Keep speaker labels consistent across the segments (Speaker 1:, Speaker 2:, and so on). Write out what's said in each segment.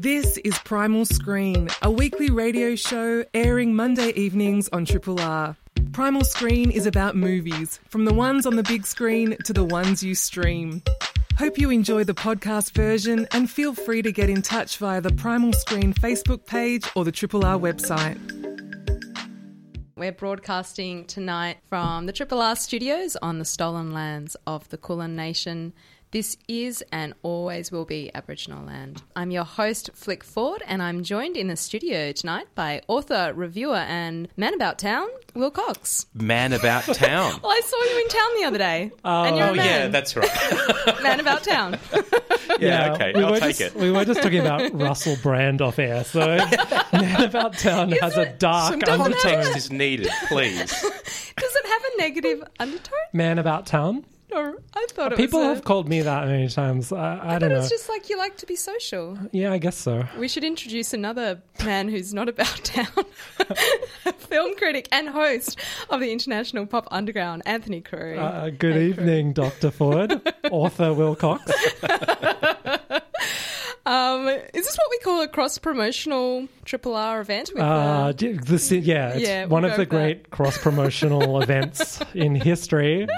Speaker 1: This is Primal Screen, a weekly radio show airing Monday evenings on Triple R. Primal Screen is about movies, from the ones on the big screen to the ones you stream. Hope you enjoy the podcast version and feel free to get in touch via the Primal Screen Facebook page or the Triple R website.
Speaker 2: We're broadcasting tonight from the Triple R studios on the stolen lands of the Kulin Nation. This is and always will be Aboriginal land. I'm your host, Flick Ford, and I'm joined in the studio tonight by author, reviewer, and man about town, Will Cox.
Speaker 3: Man about town.
Speaker 2: Well, I saw you in town the other day, and you're
Speaker 3: oh
Speaker 2: a man.
Speaker 3: yeah, that's right.
Speaker 2: man about town.
Speaker 3: yeah, okay,
Speaker 4: we
Speaker 3: I'll
Speaker 4: were
Speaker 3: take
Speaker 4: just,
Speaker 3: it.
Speaker 4: We were just talking about Russell Brand off air, so Man About Town has a dark undertone.
Speaker 3: Context is needed, please.
Speaker 2: Does it have a negative undertone?
Speaker 4: Man About Town.
Speaker 2: Or I thought it
Speaker 4: People
Speaker 2: was. a-
Speaker 4: have called me that many times. I, I
Speaker 2: I
Speaker 4: don't know.
Speaker 2: it's just like you like to be social.
Speaker 4: Yeah, I guess so.
Speaker 2: We should introduce another man who's not about town, film critic and host of the International Pop Underground, Anthony Carew.
Speaker 4: Uh, good
Speaker 2: Hey,
Speaker 4: evening, Dr. Ford. Author Will Cox.
Speaker 2: Um, is this what we call a cross promotional triple R event? With,
Speaker 4: Uh,
Speaker 2: uh,
Speaker 4: the, yeah, it's
Speaker 2: Yeah,
Speaker 4: one
Speaker 2: we'll
Speaker 4: of the great cross promotional events in history.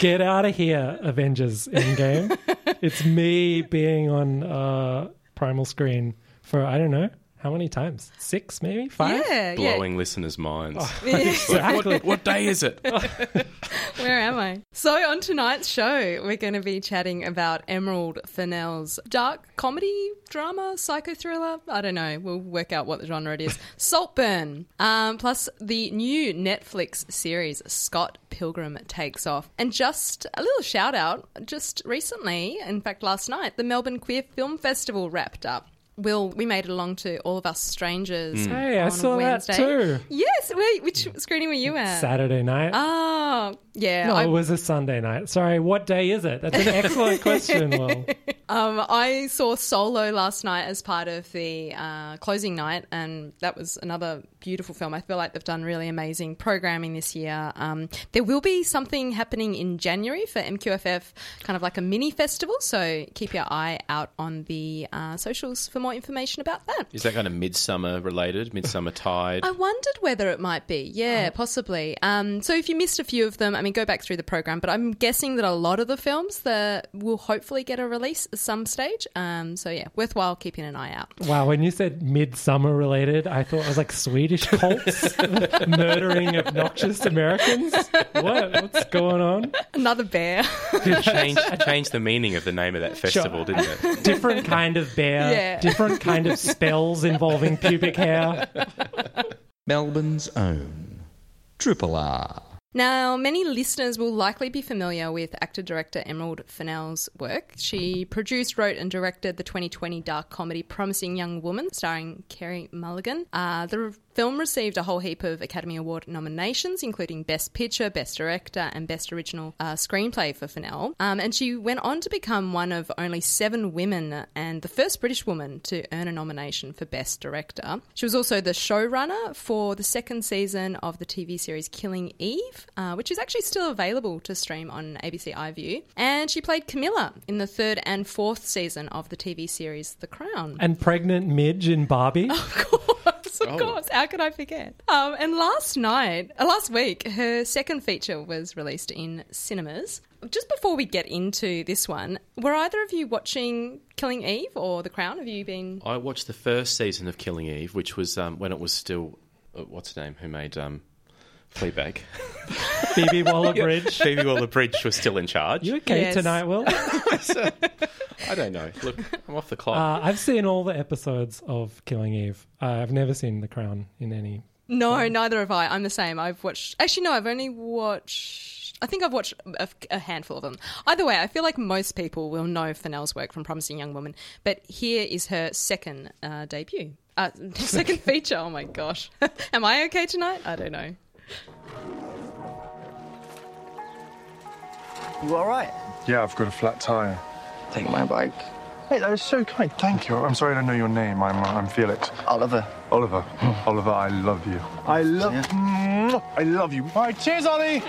Speaker 4: Get out of here, Avengers Endgame. it's me being on uh, Primal Screen for, I don't know, how many times? Six, maybe? Five?
Speaker 2: yeah,
Speaker 3: Blowing listeners' minds.
Speaker 2: yeah.
Speaker 4: Exactly.
Speaker 3: What, what day is it?
Speaker 2: Where am I? So on tonight's show, we're going to be chatting about Emerald Fennell's dark comedy, drama, psycho thriller. I don't know. We'll work out what the genre it is. Saltburn. Um, plus the new Netflix series Scott Pilgrim takes off. And just a little shout out. Just recently, in fact, last night, the Melbourne Queer Film Festival wrapped up. Will we made it along to All of Us Strangers?
Speaker 4: Hey, I
Speaker 2: on
Speaker 4: saw that
Speaker 2: Wednesday.
Speaker 4: too.
Speaker 2: Yes. Wait, which screening were you at?
Speaker 4: Saturday night.
Speaker 2: Oh, yeah.
Speaker 4: no,
Speaker 2: I-
Speaker 4: it was a Sunday night. Sorry, what day is it? That's an excellent question, Will.
Speaker 2: Um, I saw Solo last night as part of the uh, closing night, and that was another beautiful film. I feel like they've done really amazing programming this year. Um, there will be something happening in January for MQFF, kind of like a mini festival, so keep your eye out on the uh, socials for more information about that.
Speaker 3: Is that kind of Midsumma related? Midsumma Tide?
Speaker 2: I wondered whether it might be. Yeah, possibly. Um, so if you missed a few of them, I mean, go back through the program. But I'm guessing that a lot of the films that will hopefully get a release at some stage. Um, so yeah, worthwhile keeping an eye out.
Speaker 4: Wow, when you said midsummer related, I thought it was like Swedish cults murdering obnoxious Americans. What? What's going on?
Speaker 2: Another bear.
Speaker 3: It changed, changed the meaning of the name of that festival, didn't it?
Speaker 4: Different kind of bear,
Speaker 2: Yeah.
Speaker 4: different kind of spells involving pubic hair.
Speaker 5: Melbourne's own Triple R.
Speaker 2: Now, many listeners will likely be familiar with actor director Emerald Fennell's work. She produced, wrote, and directed the 2020 dark comedy Promising Young Woman, starring Carey Mulligan. Uh, the film received a whole heap of Academy Award nominations, including Best Picture, Best Director, and Best Original uh, Screenplay for Fennell. Um, and she went on to become one of only seven women and the first British woman to earn a nomination for Best Director. She was also the showrunner for the second season of the TV series Killing Eve, uh, which is actually still available to stream on ABC iView. And she played Camilla in the third and fourth season of the TV series The Crown.
Speaker 4: And pregnant Midge in Barbie.
Speaker 2: Of course, of course. How could I forget? Um, and last night, uh, last week, her second feature was released in cinemas. Just before we get into this one, were either of you watching Killing Eve or The Crown? Have you been?
Speaker 3: I watched the first season of Killing Eve, which was um, when it was still. Uh, what's her name? Who made um, Fleabag?
Speaker 4: Phoebe Waller Bridge.
Speaker 3: Phoebe Waller Bridge was still in charge.
Speaker 4: You okay
Speaker 2: Yes.
Speaker 4: tonight, Will?
Speaker 3: I don't know. Look, I'm off the clock.
Speaker 4: Uh, I've seen all the episodes of Killing Eve. Uh, I've never seen The Crown in any.
Speaker 2: No, neither have I. I'm the same. I've watched. Actually, no, I've only watched. I think I've watched a, a handful of them. Either way, I feel like most people will know Fennell's work from Promising Young Woman, but here is her second uh, debut. Uh, second feature. Oh my gosh. Am I okay tonight? I don't know.
Speaker 6: You all right?
Speaker 7: Yeah, I've got a flat tire.
Speaker 6: Take my bike.
Speaker 7: Hey, that is so kind. Thank you. I'm sorry I don't know your name. I'm, uh, I'm Felix.
Speaker 6: Oliver.
Speaker 7: Oliver. Oliver, I love you. I love. Mwah! I love you. All right, cheers, Ollie.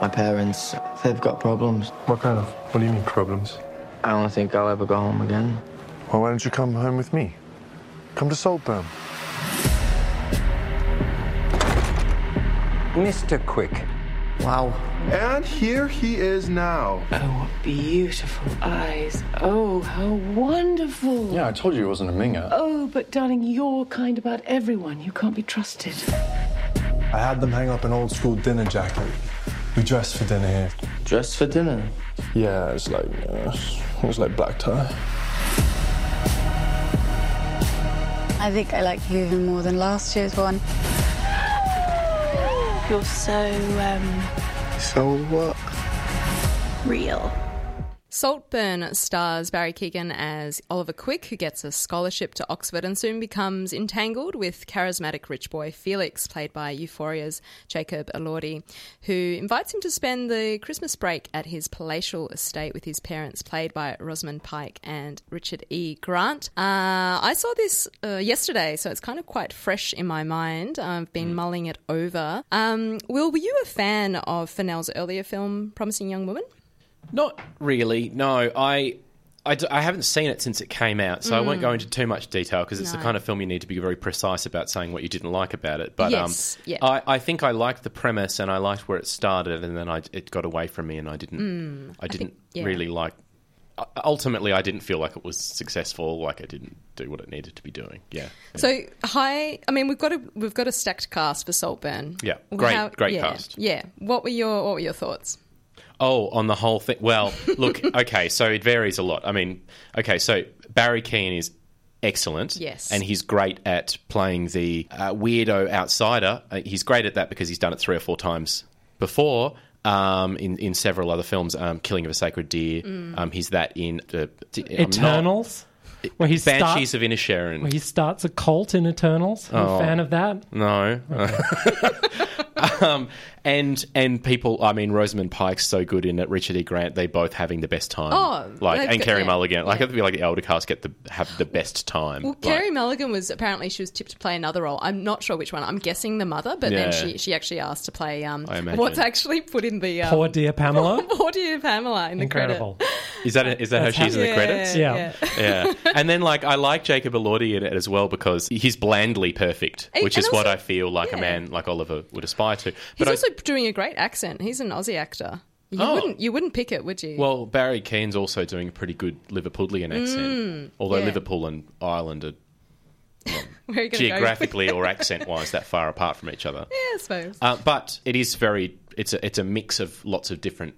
Speaker 6: My parents, they've got problems.
Speaker 7: What kind of? What do you mean problems?
Speaker 6: I don't think I'll ever go home again.
Speaker 7: Well, why don't you come home with me? Come to Saltburn.
Speaker 6: Mr. Quick. Wow.
Speaker 7: And here he is now.
Speaker 8: Oh, what beautiful eyes. Oh, how wonderful.
Speaker 9: Yeah, I told you he wasn't a minger.
Speaker 8: Oh, but darling, you're kind about everyone. You can't be trusted.
Speaker 10: I had them hang up an old school dinner jacket. We dressed for dinner here.
Speaker 6: Dressed for dinner?
Speaker 10: Yeah, it's like uh, it was like black tie.
Speaker 11: I think I like you even more than last year's one.
Speaker 8: You're so, um,
Speaker 6: So what?
Speaker 8: real.
Speaker 2: Saltburn stars Barry Keoghan as Oliver Quick, who gets a scholarship to Oxford and soon becomes entangled with charismatic rich boy Felix, played by Euphoria's Jacob Elordi, who invites him to spend the Christmas break at his palatial estate with his parents, played by Rosamund Pike and Richard E. Grant. Uh, I saw this uh, yesterday, so it's kind of quite fresh in my mind. I've been mulling it over. Um, Will, were you a fan of Fennell's earlier film, Promising Young Woman?
Speaker 3: Not really. No, I. I, d- I haven't seen it since it came out, so I won't go into too much detail because it's the
Speaker 2: No.
Speaker 3: kind of film you need to be very precise about saying what you didn't like about it. But
Speaker 2: Yes,
Speaker 3: um,
Speaker 2: yeah.
Speaker 3: I, I think I liked the premise and I liked where it started, and then I, it got away from me, and I didn't. I didn't
Speaker 2: Mm, yeah.
Speaker 3: really like. Ultimately, I didn't feel like it was successful. Like I didn't do what it needed to be doing. Yeah.
Speaker 2: So hi, I mean we've got a we've got a stacked cast for Saltburn.
Speaker 3: Yeah, great- great
Speaker 2: yeah,
Speaker 3: cast.
Speaker 2: Yeah. What were your what were your thoughts?
Speaker 3: Oh, on the whole thing. Well, look, okay, so it varies a lot. I mean, okay, so Barry Keane is excellent.
Speaker 2: Yes.
Speaker 3: And he's great at playing the uh, weirdo outsider. Uh, he's great at that because he's done it three or four times before. Um, in, in several other films, um, Killing of a Sacred Deer.
Speaker 2: Mm.
Speaker 3: Um, he's that in the I'm not-
Speaker 4: Eternals, where he
Speaker 3: Banshees
Speaker 4: starts,
Speaker 3: of Inisherin.
Speaker 4: where he starts a cult in Eternals. I'm
Speaker 3: Oh.
Speaker 4: a fan of that.
Speaker 3: No. um, and and people, I mean, Rosamund Pike's so good in it. Richard E. Grant, they both having the best time.
Speaker 2: Oh,
Speaker 3: like and
Speaker 2: got-
Speaker 3: Carey
Speaker 2: yeah,
Speaker 3: Mulligan, like
Speaker 2: yeah.
Speaker 3: I feel like the elder cast get the have the best time.
Speaker 2: Well,
Speaker 3: Like,
Speaker 2: Carey Mulligan was apparently she was tipped to play another role. I'm not sure which one. I'm guessing the mother, but then she she actually asked to play um
Speaker 3: I imagine.
Speaker 2: what's actually put in the um,
Speaker 4: Poor dear Pamela.
Speaker 2: poor dear Pamela in the
Speaker 4: Incredible.
Speaker 3: is that is that how
Speaker 4: That's
Speaker 3: she's in the
Speaker 2: Yeah,
Speaker 3: credits?
Speaker 4: Yeah.
Speaker 3: yeah. And then like I like Jacob Elordi in it as well because he's blandly perfect, which
Speaker 2: and
Speaker 3: is what I feel like a man like Oliver would aspire to.
Speaker 2: He's
Speaker 3: I,
Speaker 2: also doing a great accent. He's an Aussie actor. You
Speaker 3: Oh.
Speaker 2: wouldn't you wouldn't pick it, would you?
Speaker 3: well, Barry Keane's also doing a pretty good Liverpudlian accent, although
Speaker 2: Mm, yeah.
Speaker 3: Liverpool and Ireland are
Speaker 2: Where are you gonna go?
Speaker 3: geographically or accent wise that far apart from each other.
Speaker 2: yeah, I suppose.
Speaker 3: Uh, but it is very it's a it's a mix of lots of different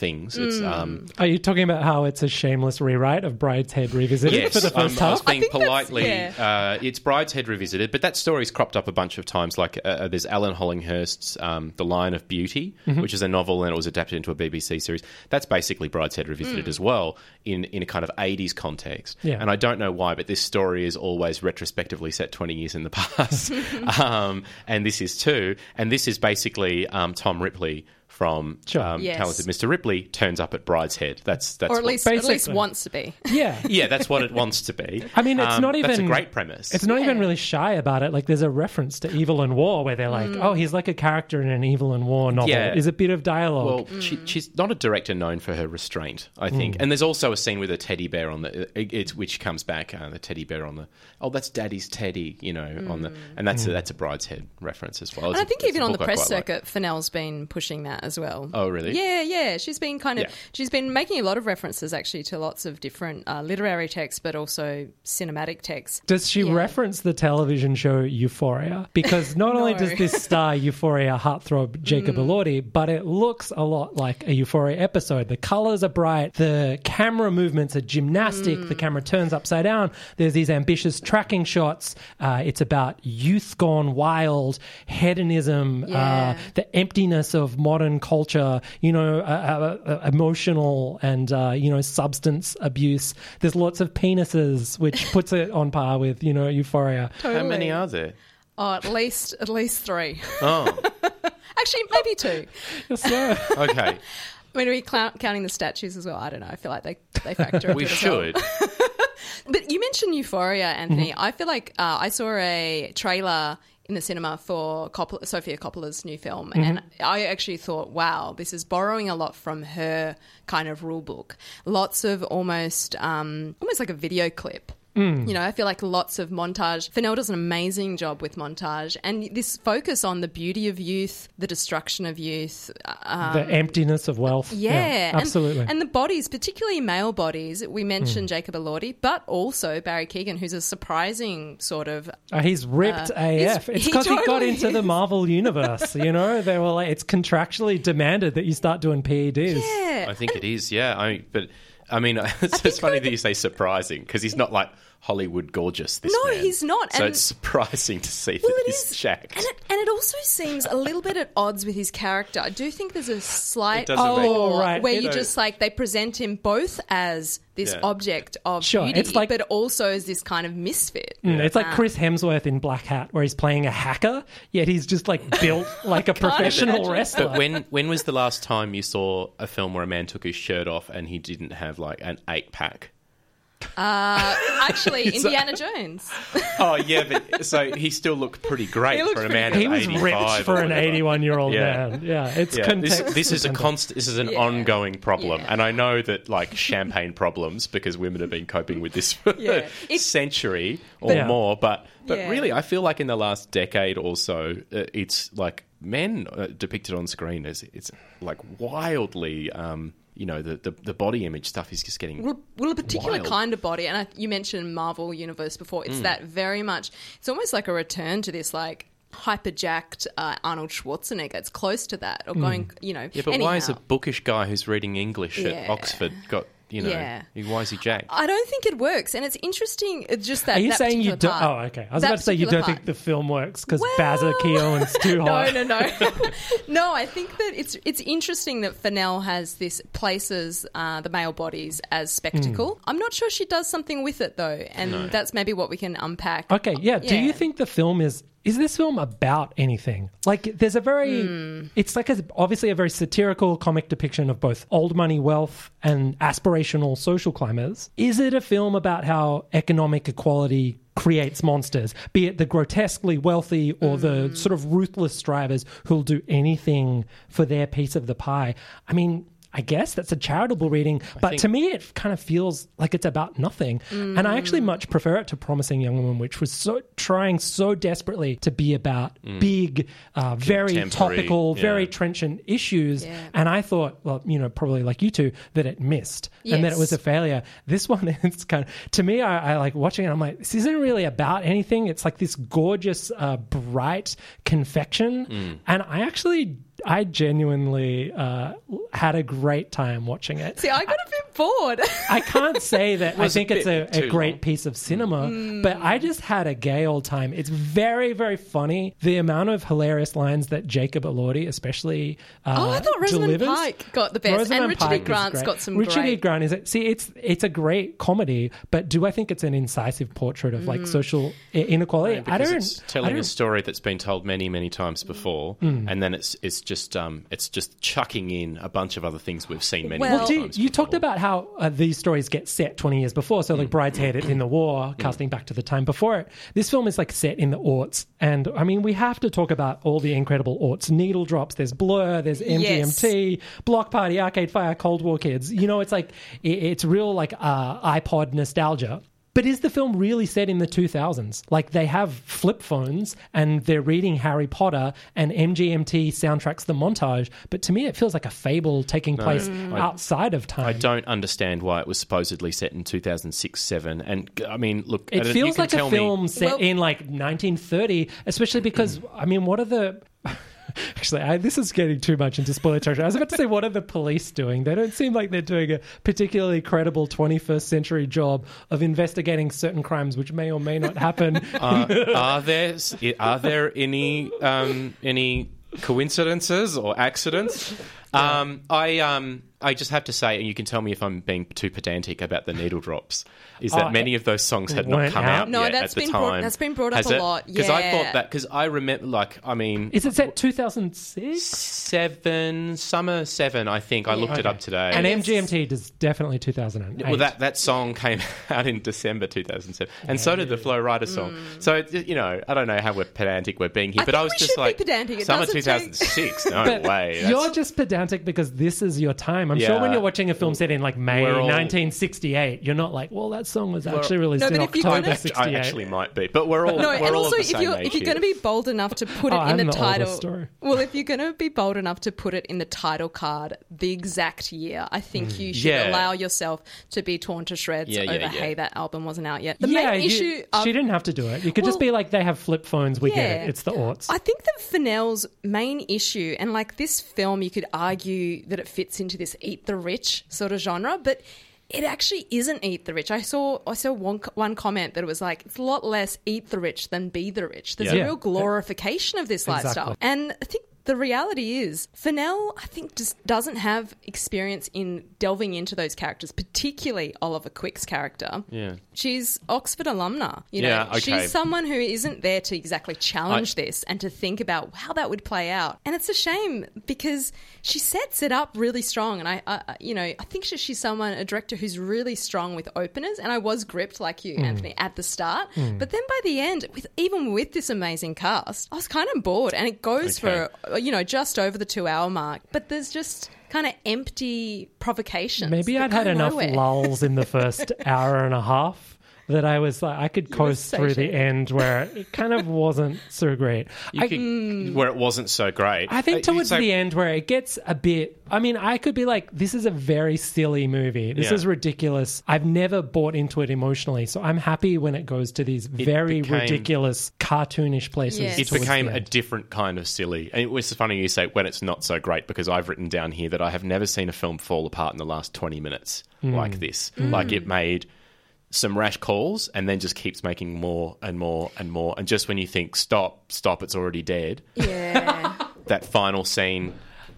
Speaker 3: things. It's um
Speaker 4: Are you talking about how it's a shameless rewrite of Brideshead Revisited
Speaker 3: yes,
Speaker 4: for the
Speaker 3: um,
Speaker 4: first
Speaker 3: I was
Speaker 4: half?
Speaker 3: being
Speaker 2: think
Speaker 3: politely.
Speaker 2: yeah.
Speaker 3: Uh, it's Brideshead revisited, but that story's cropped up a bunch of times. Like uh, uh, there's Alan Hollinghurst's um, "The Line of Beauty,"
Speaker 4: Mm-hmm.
Speaker 3: which is a novel and it was adapted into a BBC series. That's basically Brideshead revisited as well in in a kind of 80s context.
Speaker 4: Yeah.
Speaker 3: And I don't know why, but this story is always retrospectively set 20 years in the past, um, and this is too. And this is basically um, Tom Ripley. From
Speaker 4: Sure.
Speaker 3: um,
Speaker 2: Yes.
Speaker 3: talented Mr. Ripley turns up at Brideshead. That's that's
Speaker 2: or at
Speaker 3: what-
Speaker 2: least at least wants to be.
Speaker 4: yeah.
Speaker 3: yeah, that's what it wants to be.
Speaker 4: I mean, it's
Speaker 3: Um,
Speaker 4: not
Speaker 3: That's a
Speaker 4: even-
Speaker 3: great premise.
Speaker 4: It's not even really shy about it. Like, there's a reference to Evelyn Waugh where they're like,
Speaker 2: Mm.
Speaker 4: oh, he's like a character in an Evelyn Waugh novel.
Speaker 3: Yeah.
Speaker 4: Is a bit of dialogue.
Speaker 3: Well, she, she's not a director known for her restraint, I think.
Speaker 4: Mm.
Speaker 3: And there's also a scene with a teddy bear on the, it, it's which comes back, uh, the teddy bear on the, oh, that's Daddy's teddy, you know, on the, and that's a, that's a Brideshead reference as well.
Speaker 2: And
Speaker 3: It's
Speaker 2: think even on the press
Speaker 3: quite like.
Speaker 2: circuit, Fennell's been pushing that as well.
Speaker 3: Oh, really?
Speaker 2: Yeah, yeah. She's been kind of
Speaker 3: Yeah.
Speaker 2: she's been making a lot of references actually to lots of different uh, literary texts, but also cinematic texts.
Speaker 4: Does she
Speaker 2: Yeah.
Speaker 4: reference the television show Euphoria? Because not only does this star Euphoria heartthrob Jacob
Speaker 2: Mm.
Speaker 4: Elordi, but it looks a lot like a Euphoria episode. The colors are bright, the camera movements are gymnastic,
Speaker 2: Mm.
Speaker 4: the camera turns upside down. There's these ambitious tracking shots. Uh, it's about youth gone wild, hedonism,
Speaker 2: Yeah.
Speaker 4: uh, the emptiness of modern culture. You know, uh, uh, uh, emotional and uh, you know substance abuse. There's lots of penises, which puts it on par with you know Euphoria.
Speaker 3: How many are there?
Speaker 2: Oh, at least at least three.
Speaker 3: Oh,
Speaker 2: actually, maybe two.
Speaker 4: So,
Speaker 3: okay.
Speaker 2: I mean, are we clou- counting the statues as well? I don't know. I feel like they they factor.
Speaker 3: we
Speaker 2: into it as well.
Speaker 3: should.
Speaker 2: But you mentioned Euphoria, Anthony. I feel like uh, I saw a trailer in the cinema for Coppola, Sofia Coppola's new film,
Speaker 4: Mm-hmm.
Speaker 2: and I actually thought, wow, this is borrowing a lot from her kind of rule book. Lots of almost, um, almost like a video clip.
Speaker 4: Mm.
Speaker 2: You know, I feel like lots of montage. Fennell does an amazing job with montage, and this focus on the beauty of youth, the destruction of youth, um,
Speaker 4: the emptiness of wealth.
Speaker 2: yeah, and-
Speaker 4: absolutely.
Speaker 2: And, the bodies, particularly male bodies, we mentioned
Speaker 4: Hmm.
Speaker 2: Jacob Elordi, but also Barry Keoghan, who's a surprising sort of.
Speaker 4: Uh, he's ripped
Speaker 2: Uh,
Speaker 4: AF.
Speaker 2: he's-
Speaker 4: it's
Speaker 2: he
Speaker 4: because he, got
Speaker 2: totally
Speaker 4: into the. Marvel universe. You know, they were like, it's contractually demanded that you start doing PEDs.
Speaker 2: Yeah,
Speaker 3: I think it is, yeah. I mean, but I mean, it's just funny that you say surprising because he's not like Hollywood gorgeous. This
Speaker 2: No,
Speaker 3: man.
Speaker 2: he's not,
Speaker 3: So
Speaker 2: and-
Speaker 3: it's surprising to see
Speaker 2: Well,
Speaker 3: that
Speaker 2: it
Speaker 3: he's
Speaker 2: is,
Speaker 3: jacked.
Speaker 2: and it, and it also seems a little bit at odds with his character. I do think there's a slight
Speaker 3: It make-
Speaker 4: Oh, right.
Speaker 2: where
Speaker 4: It-
Speaker 2: you just like they present him both as this
Speaker 3: Yeah.
Speaker 2: object of
Speaker 4: Sure,
Speaker 2: beauty,
Speaker 4: it's like-
Speaker 2: but also as this kind of misfit.
Speaker 4: Mm, It's like Chris Hemsworth in Black Hat, where he's playing a hacker, yet he's just like built like a professional
Speaker 2: imagine.
Speaker 4: wrestler.
Speaker 3: But when when was the last time you saw a film where a man took his shirt off and he didn't have like an eight pack?
Speaker 2: Uh, actually, Indiana Jones.
Speaker 3: Oh yeah, but so he still looked pretty great for a man.
Speaker 4: he was ripped for an 81 year old
Speaker 3: Yeah.
Speaker 4: man. Yeah, it's
Speaker 3: Yeah,
Speaker 4: context
Speaker 3: this is a constant. This is an
Speaker 2: Yeah.
Speaker 3: ongoing problem,
Speaker 2: Yeah.
Speaker 3: and I know that like champagne problems because women have been coping with this for
Speaker 2: Yeah.
Speaker 3: a
Speaker 2: It-
Speaker 3: century or
Speaker 4: Yeah.
Speaker 3: more. But but
Speaker 2: Yeah.
Speaker 3: really, I feel like in the last decade or so, uh, it's like men uh, depicted on screen as it's like wildly. Um, you know, the, the the body image stuff is just getting
Speaker 2: Well, well, a particular
Speaker 3: Wild.
Speaker 2: kind of body, and I, you mentioned Marvel Universe before.
Speaker 3: Mm.
Speaker 2: It's that very much. It's almost like a return to this, like hyper jacked uh, Arnold Schwarzenegger. It's close to that, or going, you know.
Speaker 3: Mm. Yeah, but why is a bookish guy who's reading English
Speaker 2: Yeah.
Speaker 3: at Oxford got you know?
Speaker 2: Yeah.
Speaker 3: Why is he jacked?
Speaker 2: I don't think it works, and it's interesting. It's just that.
Speaker 4: Are you
Speaker 2: that
Speaker 4: saying you don't?
Speaker 2: part.
Speaker 4: Oh, okay. I was about to say you don't think the film works because
Speaker 2: Well-
Speaker 4: Bazza Keown's too
Speaker 2: No,
Speaker 4: hot.
Speaker 2: no, no, no. I think that it's it's interesting that Fennell has this places uh, the male bodies as spectacle.
Speaker 4: Hmm.
Speaker 2: I'm not sure she does something with it though, and that's maybe what we can unpack.
Speaker 4: Okay, yeah. Do you think the film is is this film about anything? Like, there's a very,
Speaker 2: Hmm.
Speaker 4: it's like a, obviously a very satirical comic depiction of both old money wealth and aspirational social climbers. Is it a film about how economic equality creates monsters, be it the grotesquely wealthy or the
Speaker 2: Hmm.
Speaker 4: sort of ruthless strivers who'll do anything for their piece of the pie? I mean, I guess that's a charitable reading, but
Speaker 3: think-
Speaker 4: to me, it kind of feels like it's about nothing. And I actually much prefer it to Promising Young Woman, which was so trying so desperately to be about big, uh, very topical,
Speaker 3: yeah.
Speaker 4: very trenchant issues.
Speaker 2: Yeah.
Speaker 4: And I thought, well, you know, probably like you two, that it missed and that it was a failure. This one is kind of, to me, I, I like watching it. I'm like, this isn't really about anything. It's like this gorgeous, uh, bright confection.
Speaker 3: Mm.
Speaker 4: And I actually, I genuinely uh, had a great time watching it.
Speaker 2: See, I got a bit bored.
Speaker 4: I can't say that I
Speaker 3: was a
Speaker 4: think it's a, a great
Speaker 3: long.
Speaker 4: piece of cinema,
Speaker 2: Mm.
Speaker 4: but I just had a gay old time. It's very, very funny. The amount of hilarious lines that Jacob Elordi, especially, uh,
Speaker 2: Oh, I thought Rosamund
Speaker 4: delivers.
Speaker 2: Pike got the best, and
Speaker 4: Rosamund
Speaker 2: Richard E.
Speaker 4: Pike is
Speaker 2: Grant's
Speaker 4: great.
Speaker 2: got some
Speaker 4: Richard E. Grant is it? see, it's it's a great comedy, but do I think it's an incisive portrait of
Speaker 2: Mm.
Speaker 4: like social i- inequality? I
Speaker 3: because
Speaker 4: don't.
Speaker 3: it's
Speaker 4: I
Speaker 3: telling
Speaker 4: don't-
Speaker 3: a story that's been told many, many times before,
Speaker 4: Hmm.
Speaker 3: and then it's it's just um it's just chucking in a bunch of other things we've seen many,
Speaker 2: Well-
Speaker 4: Well,
Speaker 3: many
Speaker 4: do,
Speaker 3: times.
Speaker 4: you talked about how uh, these stories get set 20 years before. So, like
Speaker 3: Mm.
Speaker 4: Brideshead in the war, casting back to the time before it. This film is like set in the aughts. And I mean, we have to talk about all the incredible aughts needle drops. There's Blur, there's MGMT, Bloc Party, Arcade Fire, Cold War Kids. You know, it's like, it, it's real like uh, iPod nostalgia. But is the film really set in the 2000s? Like they have flip phones and they're reading Harry Potter and MGMT soundtracks the montage. But to me, it feels like a fable taking place mm. outside of time.
Speaker 3: I don't understand why it was supposedly set in 2006 7. And I mean, look,
Speaker 4: It
Speaker 3: don't- you
Speaker 4: feels
Speaker 3: can
Speaker 4: like a
Speaker 3: tell me-
Speaker 4: film set
Speaker 2: Well-
Speaker 4: in like 1930, especially because mm. I mean, what are the Actually, I, this is getting too much into spoiler territory. I was about to say, what are the police doing? They don't seem like they're doing a particularly credible 21st century job of investigating certain crimes which may or may not happen.
Speaker 3: Uh, are there are there any um, any coincidences or accidents? Um, I um, I just have to say, and you can tell me if I'm being too pedantic about the needle drops, is that
Speaker 4: Oh,
Speaker 3: many of those songs had not come
Speaker 4: out?
Speaker 3: out,
Speaker 2: No,
Speaker 3: yet
Speaker 2: that's
Speaker 3: at the
Speaker 2: been brought- that's been brought up
Speaker 3: Has
Speaker 2: a
Speaker 3: it?
Speaker 2: lot,
Speaker 3: Because I thought that because I remember, like, I mean,
Speaker 4: Is it set 2006?
Speaker 3: seven summer seven? I think I looked it up today.
Speaker 4: And
Speaker 2: Yes.
Speaker 4: MGMT does definitely 2008.
Speaker 3: Well, that, that song came out in December 2007, and so did the Flo Rida song. Mm. So it- you know, I don't know how we're pedantic we're being here,
Speaker 2: I
Speaker 3: but
Speaker 2: think
Speaker 3: I was
Speaker 2: we
Speaker 3: just
Speaker 2: should be
Speaker 3: like
Speaker 2: pedantic. It
Speaker 3: summer
Speaker 2: doesn't take-
Speaker 3: 2006. No way. That's-
Speaker 4: You're just pedantic because this is your time. I'm sure when you're watching a film set in like May
Speaker 3: all-
Speaker 4: 1968, you're not like, well, that song was actually released
Speaker 2: No,
Speaker 4: in
Speaker 2: but
Speaker 4: October
Speaker 2: gonna-
Speaker 3: I actually might be, but we're all
Speaker 2: No,
Speaker 3: we're
Speaker 2: and
Speaker 3: all
Speaker 2: also
Speaker 3: of the
Speaker 2: if
Speaker 3: same
Speaker 2: you're
Speaker 3: age
Speaker 2: if you're going to be bold enough to put
Speaker 4: Oh,
Speaker 2: it in
Speaker 4: I'm
Speaker 2: the
Speaker 4: the
Speaker 2: title,
Speaker 4: story.
Speaker 2: well, if you're going to be bold enough to put it in the title card, the exact year, I think mm. you should
Speaker 3: Yeah.
Speaker 2: allow yourself to be torn to shreds
Speaker 3: Yeah, yeah,
Speaker 2: over
Speaker 3: yeah.
Speaker 2: hey that album wasn't out yet. The
Speaker 4: yeah,
Speaker 2: main
Speaker 4: you-
Speaker 2: issue of
Speaker 4: she didn't have to do it. You could just be like, they have flip phones. We get it. It's the aughts.
Speaker 2: I think that Fennell's main issue, and like this film, you could argue that it fits into this eat the rich sort of genre, but it actually isn't eat the rich. I saw I saw one one comment that it was like it's a lot less eat the rich than be the rich. There's
Speaker 3: Yeah.
Speaker 2: a real glorification of this lifestyle, and I think. The reality is, Fennell, I think, just doesn't have experience in delving into those characters, particularly Oliver Quick's character.
Speaker 3: Yeah.
Speaker 2: She's Oxford alumna. You know,
Speaker 3: Yeah, okay.
Speaker 2: she's someone who isn't there to exactly challenge
Speaker 3: I-
Speaker 2: this and to think about how that would play out. And it's a shame because she sets it up really strong. And I, I you know, I think she's someone, a director who's really strong with openers. And I was gripped like you, hmm. Anthony, at the start. Hmm. But then by the end, with even with this amazing cast, I was kind of bored. And it goes
Speaker 3: Okay.
Speaker 2: for, you know, just over the two hour mark. But there's just kind of empty provocations.
Speaker 4: Maybe I'd had enough
Speaker 2: nowhere.
Speaker 4: lulls in the first hour and a half that I was like, I could coast through the end where it kind of wasn't so great.
Speaker 3: You
Speaker 4: I,
Speaker 3: could, where it wasn't so great.
Speaker 4: I think
Speaker 3: Uh,
Speaker 4: towards
Speaker 3: so-
Speaker 4: the end where it gets a bit. I mean, I could be like, this is a very silly movie. This
Speaker 3: Yeah.
Speaker 4: is ridiculous. I've never bought into it emotionally, so I'm happy when it goes to these very
Speaker 3: became-
Speaker 4: ridiculous, cartoonish places.
Speaker 2: Yes.
Speaker 3: it became a different kind of silly. And it was funny you say when it's not so great because I've written down here that I have never seen a film fall apart in the last 20 minutes
Speaker 4: Hmm.
Speaker 3: like this. Like it made some rash calls and then just keeps making more and more and more. And just when you think, stop, stop, it's already dead,
Speaker 2: Yeah.
Speaker 3: that final scene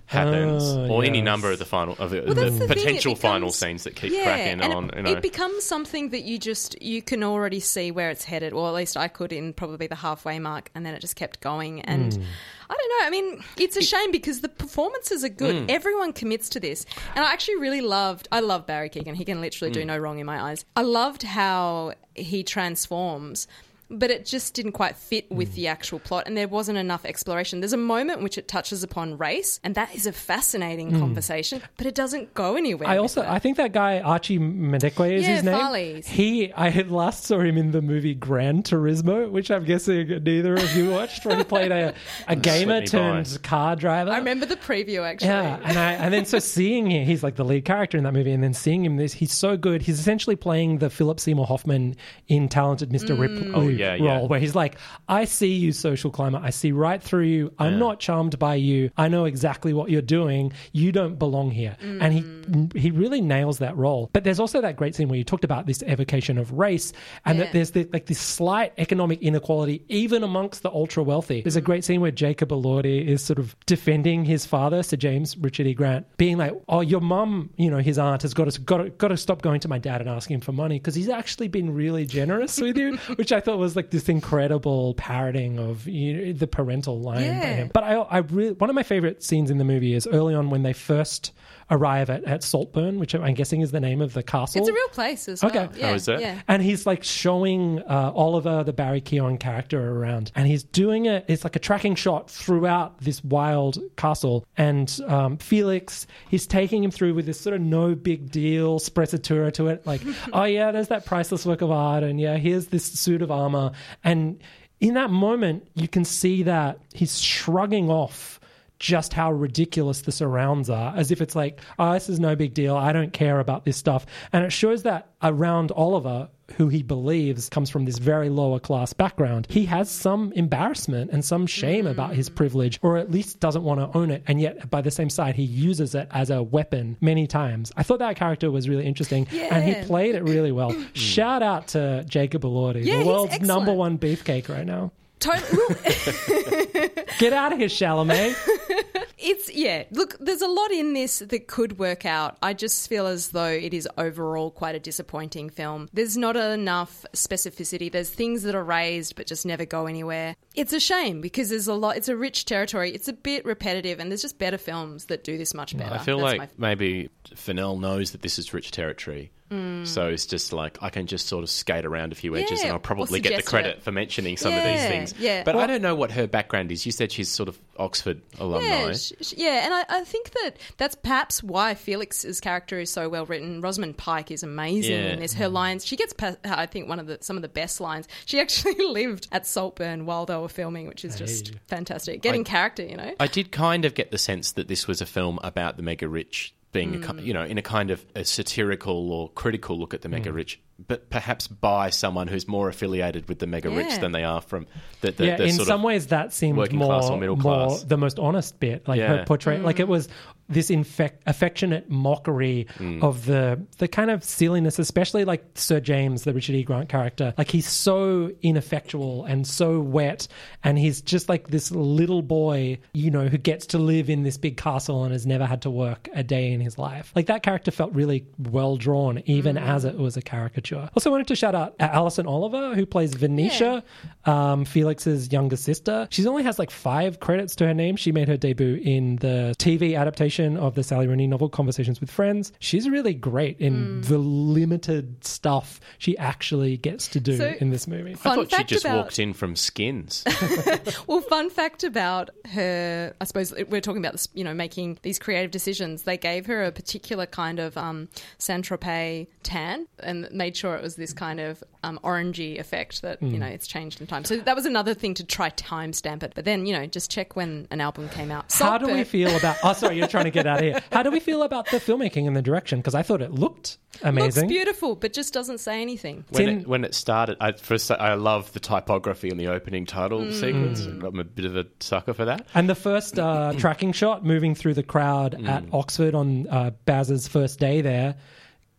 Speaker 3: happens,
Speaker 4: Oh,
Speaker 3: or any number of the final of the,
Speaker 2: Well,
Speaker 3: the
Speaker 2: that's the thing, it
Speaker 3: potential final scenes that keep
Speaker 2: yeah,
Speaker 3: cracking
Speaker 2: and
Speaker 3: on.
Speaker 2: It,
Speaker 3: You know.
Speaker 2: it becomes something that you just you can already see where it's headed, or at least I could in probably the halfway mark, and then it just kept going. And
Speaker 3: Hmm.
Speaker 2: I don't know. I mean, it's a shame because the performances are good.
Speaker 3: Hmm.
Speaker 2: Everyone commits to this, and I actually really loved. I love Barry Keoghan. He can literally
Speaker 3: Hmm.
Speaker 2: do no wrong in my eyes. I loved how he transforms. But it just didn't quite fit with
Speaker 3: Hmm.
Speaker 2: the actual plot, and there wasn't enough exploration. There's a moment in which it touches upon race, and that is a fascinating conversation, but it doesn't go anywhere.
Speaker 4: I also,
Speaker 2: it.
Speaker 4: I think that guy Archie Madekwe is
Speaker 2: Yeah,
Speaker 4: his name.
Speaker 2: Farleigh's.
Speaker 4: He, I had last saw him in the movie Gran Turismo, which I'm guessing neither of you watched, where he played a, a gamer
Speaker 3: Slipped me by.
Speaker 4: turned car driver.
Speaker 2: I remember the preview actually.
Speaker 4: Yeah, and I and then so seeing him, he's like the lead character in that movie, and then seeing him this, he's so good. He's essentially playing the Philip Seymour Hoffman in Talented Mr. Ripley
Speaker 3: Oh, yeah, yeah.
Speaker 4: role, where he's like, "I see you, social climber. I see right through you. I'm not charmed by you. I know exactly what you're doing. You don't belong here." And he mm. he really nails that role. But there's also that great scene where you talked about this evocation of race, and
Speaker 2: Yeah.
Speaker 4: that there's the, like this slight economic inequality even amongst the ultra wealthy. There's a great scene where Jacob Elordi is sort of defending his father, Sir James Richard E. Grant, being like, "Oh, your mum, you know, his aunt has got to got to, got to stop going to my dad and asking him for money because he's actually been really generous with you," which I thought was like this incredible parroting of you know, the parental line
Speaker 2: Yeah.
Speaker 4: But I, I really one of my favorite scenes in the movie is early on when they first arrive at, at Saltburn, which I'm guessing is the name of the castle.
Speaker 2: It's a real place as well.
Speaker 4: Okay.
Speaker 2: Yeah,
Speaker 3: Oh, is it?
Speaker 2: Yeah.
Speaker 4: And he's like showing uh, Oliver, the Barry Keoghan character, around, and he's doing it. It's like a tracking shot throughout this wild castle. And um, Felix, he's taking him through with this sort of no big deal sprezzatura to it, like, oh yeah, there's that priceless work of art, and yeah, here's this suit of armor, and in that moment, you can see that he's shrugging off just how ridiculous the surrounds are, as if it's like, oh, this is no big deal. I don't care about this stuff. And it shows that around Oliver, who he believes comes from this very lower class background, he has some embarrassment and some shame about his mm. privilege, or at least doesn't want to own it. And yet, by the same side, he uses it as a weapon many times. I thought that character was really interesting, and he played it really well. Shout out to Jacob Elordi,
Speaker 2: Yeah,
Speaker 4: the world's number one beefcake right now.
Speaker 2: Totally.
Speaker 4: Get out of here, Chalamet.
Speaker 2: It's yeah. Look, there's a lot in this that could work out. I just feel as though it is overall quite a disappointing film. There's not enough specificity. There's things that are raised but just never go anywhere. It's a shame because there's a lot. It's a rich territory. It's a bit repetitive, and there's just better films that do this much better.
Speaker 3: I feel
Speaker 2: That's
Speaker 3: like maybe Fennell knows that this is rich territory.
Speaker 2: Mm.
Speaker 3: So it's just like I can just sort of skate around a few edges
Speaker 2: Yeah,
Speaker 3: and I'll probably get the credit
Speaker 2: it.
Speaker 3: for mentioning some of these things.
Speaker 2: yeah.
Speaker 3: But I don't know what her background is. You said she's sort of Oxford alumni.
Speaker 2: Yeah, sh- sh- yeah, and I, I think that that's perhaps why Felix's character is so well written. Rosamund Pike is amazing
Speaker 3: Yeah.
Speaker 2: in this. Her lines, she gets, I think, one of the some of the best lines. She actually lived at Saltburn while they were filming, which is just
Speaker 3: Hey.
Speaker 2: fantastic. Getting
Speaker 3: I-
Speaker 2: character, you know.
Speaker 3: I did kind of get the sense that this was a film about the mega rich being, a,
Speaker 2: Mm.
Speaker 3: ki- you know, in a kind of a satirical or critical look at the mega rich, but perhaps by someone who's more affiliated with the mega rich than they are from the, the,
Speaker 4: yeah,
Speaker 3: the
Speaker 4: in
Speaker 3: sort
Speaker 4: some
Speaker 3: of
Speaker 4: ways that seemed
Speaker 3: working
Speaker 4: more,
Speaker 3: class or middle
Speaker 4: more
Speaker 3: class.
Speaker 4: the most honest bit. Like
Speaker 3: Yeah.
Speaker 4: her portrait, like it was this infec- affectionate mockery
Speaker 3: Mm.
Speaker 4: of the the kind of silliness, especially like Sir James, the Richard E. Grant character. Like he's so ineffectual and so wet, and he's just like this little boy, you know, who gets to live in this big castle and has never had to work a day in his life. Like that character felt really well drawn, even as it was a caricature. Also, wanted to shout out Alison Oliver, who plays Venetia, um, Felix's younger sister. She only has like five credits to her name. She made her debut in the TV adaptation of the Sally Rooney novel Conversations with Friends. She's really great in the limited stuff she actually gets to do
Speaker 2: So,
Speaker 4: in this movie.
Speaker 3: I thought she just
Speaker 2: about-
Speaker 3: walked in from Skins.
Speaker 2: well, fun fact about her, I suppose we're talking about this, you know, making these creative decisions. They gave her a particular kind of um, Saint Tropez tan and made sure it was this kind of um, orangey effect that, you
Speaker 4: Mm.
Speaker 2: know, it's changed in time. So that was another thing to try timestamp it. But then, you know, just check when an album came out.
Speaker 4: How do we feel about? Oh, sorry, you're trying to get out of here. How do we feel about the filmmaking and the direction? Because I thought it looked amazing.
Speaker 2: Looks beautiful, but just doesn't say anything.
Speaker 3: When it, when it started, I first I love the typography in the opening title
Speaker 2: Mm.
Speaker 3: sequence. I'm a bit of a sucker for that.
Speaker 4: And the first uh, tracking shot moving through the crowd
Speaker 3: Mm.
Speaker 4: at Oxford on uh, Baz's first day there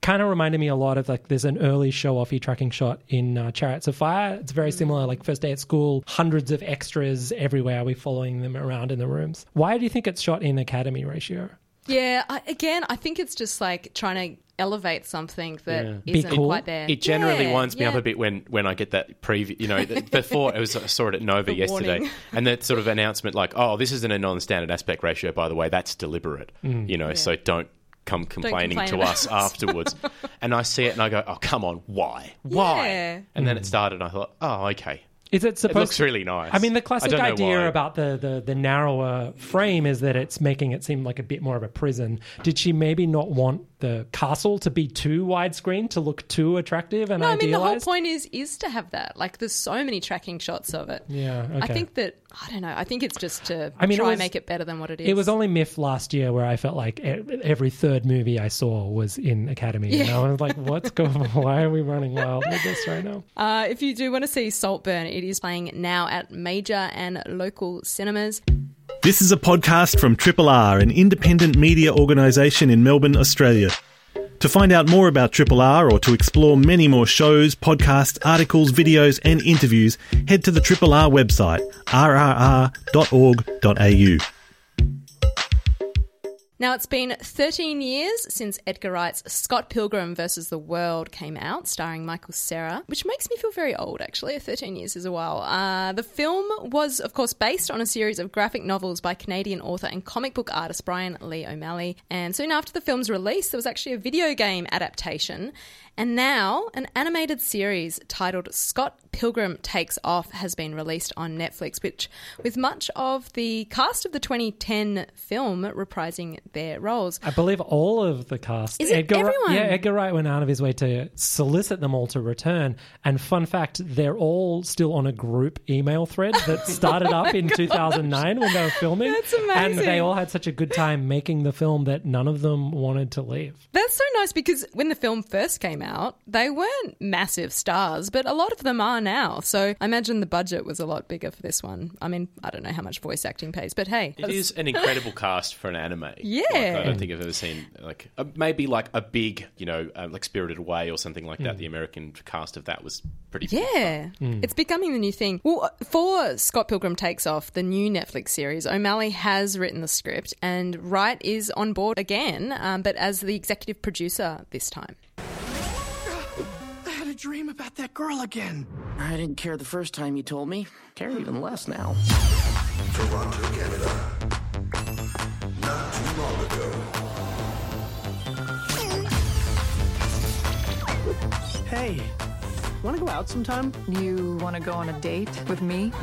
Speaker 4: kind of reminded me a lot of like there's an early show offy tracking shot in uh, Chariots of Fire. It's very similar, like first day at school, hundreds of extras everywhere. We're following them around in the rooms. Why do you think it's shot in Academy ratio?
Speaker 2: Yeah, I, again, I think it's just like trying to elevate something that
Speaker 3: Yeah.
Speaker 2: not quite there.
Speaker 3: It generally
Speaker 2: Yeah,
Speaker 3: winds me up a bit when, when I get that preview. You know, th- before it was I saw it at Nova
Speaker 2: The
Speaker 3: yesterday,
Speaker 2: warning.
Speaker 3: and that sort of announcement like, "Oh, this isn't a non-standard aspect ratio, by the way. That's deliberate."
Speaker 4: Mm.
Speaker 3: You know,
Speaker 2: Yeah.
Speaker 3: so don't come complaining
Speaker 2: complain
Speaker 3: to us
Speaker 2: us.
Speaker 3: afterwards. and I see it and I go, "Oh, come on, why? Why?"
Speaker 2: Yeah.
Speaker 3: And then it started, and I thought, "Oh, okay."
Speaker 4: Is it supposed?
Speaker 3: It looks really nice.
Speaker 4: I mean, the classic idea
Speaker 3: why.
Speaker 4: about the, the the narrower frame is that it's making it seem like a bit more of a prison. Did she maybe not want the castle to be too widescreen to look too attractive and
Speaker 2: No, I mean the whole point is is to have that. Like, there's so many tracking shots of it.
Speaker 4: Yeah,
Speaker 2: I think that I don't know. I think it's just to
Speaker 4: I mean,
Speaker 2: try
Speaker 4: was-
Speaker 2: and make it better than what it is.
Speaker 4: It was only MIFF last year where I felt like every third movie I saw was in Academy. And
Speaker 2: Yeah.
Speaker 4: I was like, what's going on? Why are we running wild with this right now?
Speaker 2: Uh, if you do want to see Saltburn, it is playing now at major and local cinemas.
Speaker 9: This is a podcast from Triple R, an independent media organisation in Melbourne, Australia. To find out more about Triple R or to explore many more shows, podcasts, articles, videos, and interviews, head to the Triple R website, rrr.org.au.
Speaker 2: Now, it's been 13 years since Edgar Wright's Scott Pilgrim versus the World came out, starring Michael Cera, which makes me feel very old, actually. 13 years is a while. Uh, the film was, of course, based on a series of graphic novels by Canadian author and comic book artist Brian Lee O'Malley. And soon after the film's release, there was actually a video game adaptation. And now, an animated series titled Scott Pilgrim Takes Off has been released on Netflix, which, with much of the cast of the 2010 film reprising their roles.
Speaker 4: I believe all of the cast.
Speaker 2: Is it
Speaker 4: Edgar, Wright-
Speaker 2: everyone?
Speaker 4: Yeah, Edgar Wright went out of his way to solicit them all to return. And fun fact, they're all still on a group email thread that started up in 2009 when they were filming.
Speaker 2: That's amazing.
Speaker 4: And they all had such a good time making the film that none of them wanted to leave.
Speaker 2: That's so nice because when the film first came out, they weren't massive stars, but a lot of them are now. So I imagine the budget was a lot bigger for this one. I mean, I don't know how much voice acting pays, but hey,
Speaker 3: It is an incredible cast for an anime.
Speaker 2: Yeah.
Speaker 3: Like, I don't think I've ever seen like uh, maybe like a big, you know, uh, like Spirited Away or something like that. The American cast of that was pretty.
Speaker 2: Yeah, it's becoming the new thing. Well, for Scott Pilgrim Takes Off, the new Netflix series, O'Malley has written the script, and Wright is on board again, um, but as the executive producer this time.
Speaker 12: I dream about that girl again. I didn't care the first time you told me. Care even less now.
Speaker 13: Toronto, Canada. Not too long ago.
Speaker 12: Hey, want to go out sometime?
Speaker 14: You want to go on a date with me?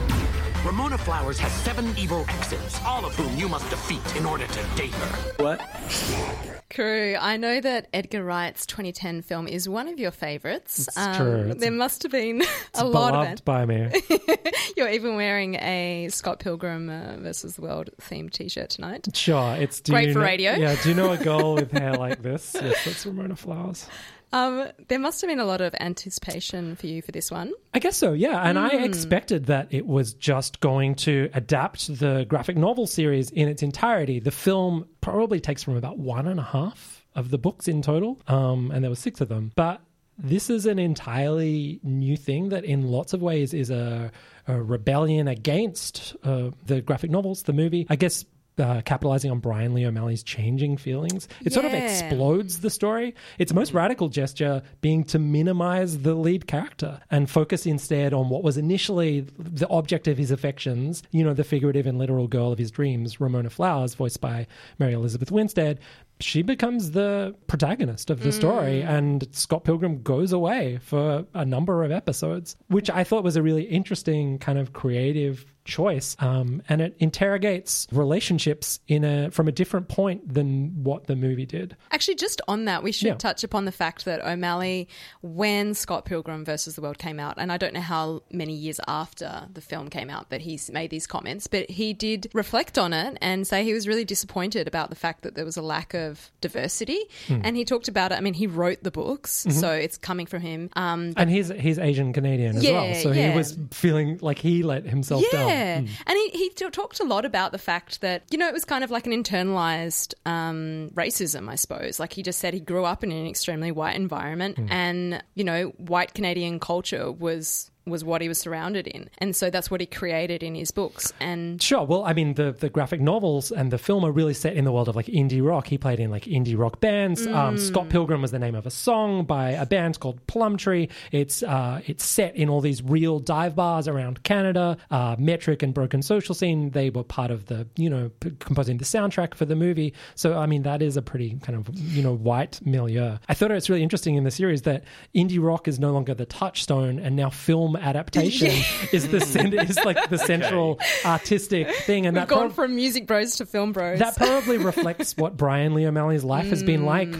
Speaker 12: Ramona Flowers has seven evil exes, all of whom you must defeat in order to date her. What?
Speaker 2: Carew, I know that Edgar Wright's 2010 film is one of your favourites.
Speaker 4: It's true. It's
Speaker 2: there
Speaker 4: a-
Speaker 2: must have been a lot of
Speaker 4: beloved
Speaker 2: it.
Speaker 4: by me.
Speaker 2: You're even wearing a Scott Pilgrim uh, versus the World themed T-shirt tonight.
Speaker 4: Sure, it's
Speaker 2: Great for
Speaker 4: know-
Speaker 2: radio.
Speaker 4: Yeah, do you know a girl with hair like this? Yes, that's Ramona Flowers.
Speaker 2: Um, there must have been a lot of anticipation for you for this one.
Speaker 4: I guess so, yeah. And I
Speaker 2: Mm.
Speaker 4: expected that it was just going to adapt the graphic novel series in its entirety. The film probably takes from about one and a half of the books in total, um, and there were six of them. But this is an entirely new thing that, in lots of ways, is a, a rebellion against uh, the graphic novels, the movie. I guess. Uh, capitalizing on Brian Lee O'Malley's changing feelings, it sort of
Speaker 2: Yeah.
Speaker 4: explodes the story. Its most radical gesture being to minimize the lead character and focus instead on what was initially the object of his affections, you know, the figurative and literal girl of his dreams, Ramona Flowers, voiced by Mary Elizabeth Winstead. She becomes the protagonist of the story, and Scott Pilgrim goes away for a number of episodes, which I thought was a really interesting kind of creative choice um, and it interrogates relationships in a from a different point than what the movie did
Speaker 2: Actually, just on that, we should
Speaker 4: Yeah.
Speaker 2: touch upon the fact that O'Malley, when Scott Pilgrim versus the World came out, and I don't know how many years after the film came out that he's made these comments, but he did reflect on it and say he was really disappointed about the fact that there was a lack of diversity.
Speaker 4: Hmm.
Speaker 2: And he talked about it. I mean, he wrote the books,
Speaker 4: Mhm.
Speaker 2: so it's coming from him. Um,
Speaker 4: and he's he's Asian Canadian as
Speaker 2: Yeah,
Speaker 4: well, so
Speaker 2: yeah.
Speaker 4: he was feeling like he let himself down.
Speaker 2: Yeah.
Speaker 4: Mm.
Speaker 2: And he, he t- talked a lot about the fact that, you know, it was kind of like an internalized um, racism, I suppose. Like he just said he grew up in an extremely white environment
Speaker 4: Mm.
Speaker 2: and, you know, white Canadian culture was was what he was surrounded in. And so that's what he created in his books. And
Speaker 4: Sure. Well, I mean, the, the graphic novels and the film are really set in the world of like indie rock. He played in like indie rock bands. Um,
Speaker 2: Mm.
Speaker 4: Scott Pilgrim was the name of a song by a band called Plumtree. It's uh, it's set in all these real dive bars around Canada. Uh, Metric and Broken Social Scene. They were part of the you know p- composing the soundtrack for the movie. So I mean, that is a pretty kind of you know white milieu. I thought it's really interesting in the series that indie rock is no longer the touchstone, and now film adaptation is the cent- is like the central artistic thing, and
Speaker 2: we've
Speaker 4: that
Speaker 2: gone
Speaker 4: prob-
Speaker 2: from music bros to film bros.
Speaker 4: that probably reflects what Brian Lee O'Malley's life has been like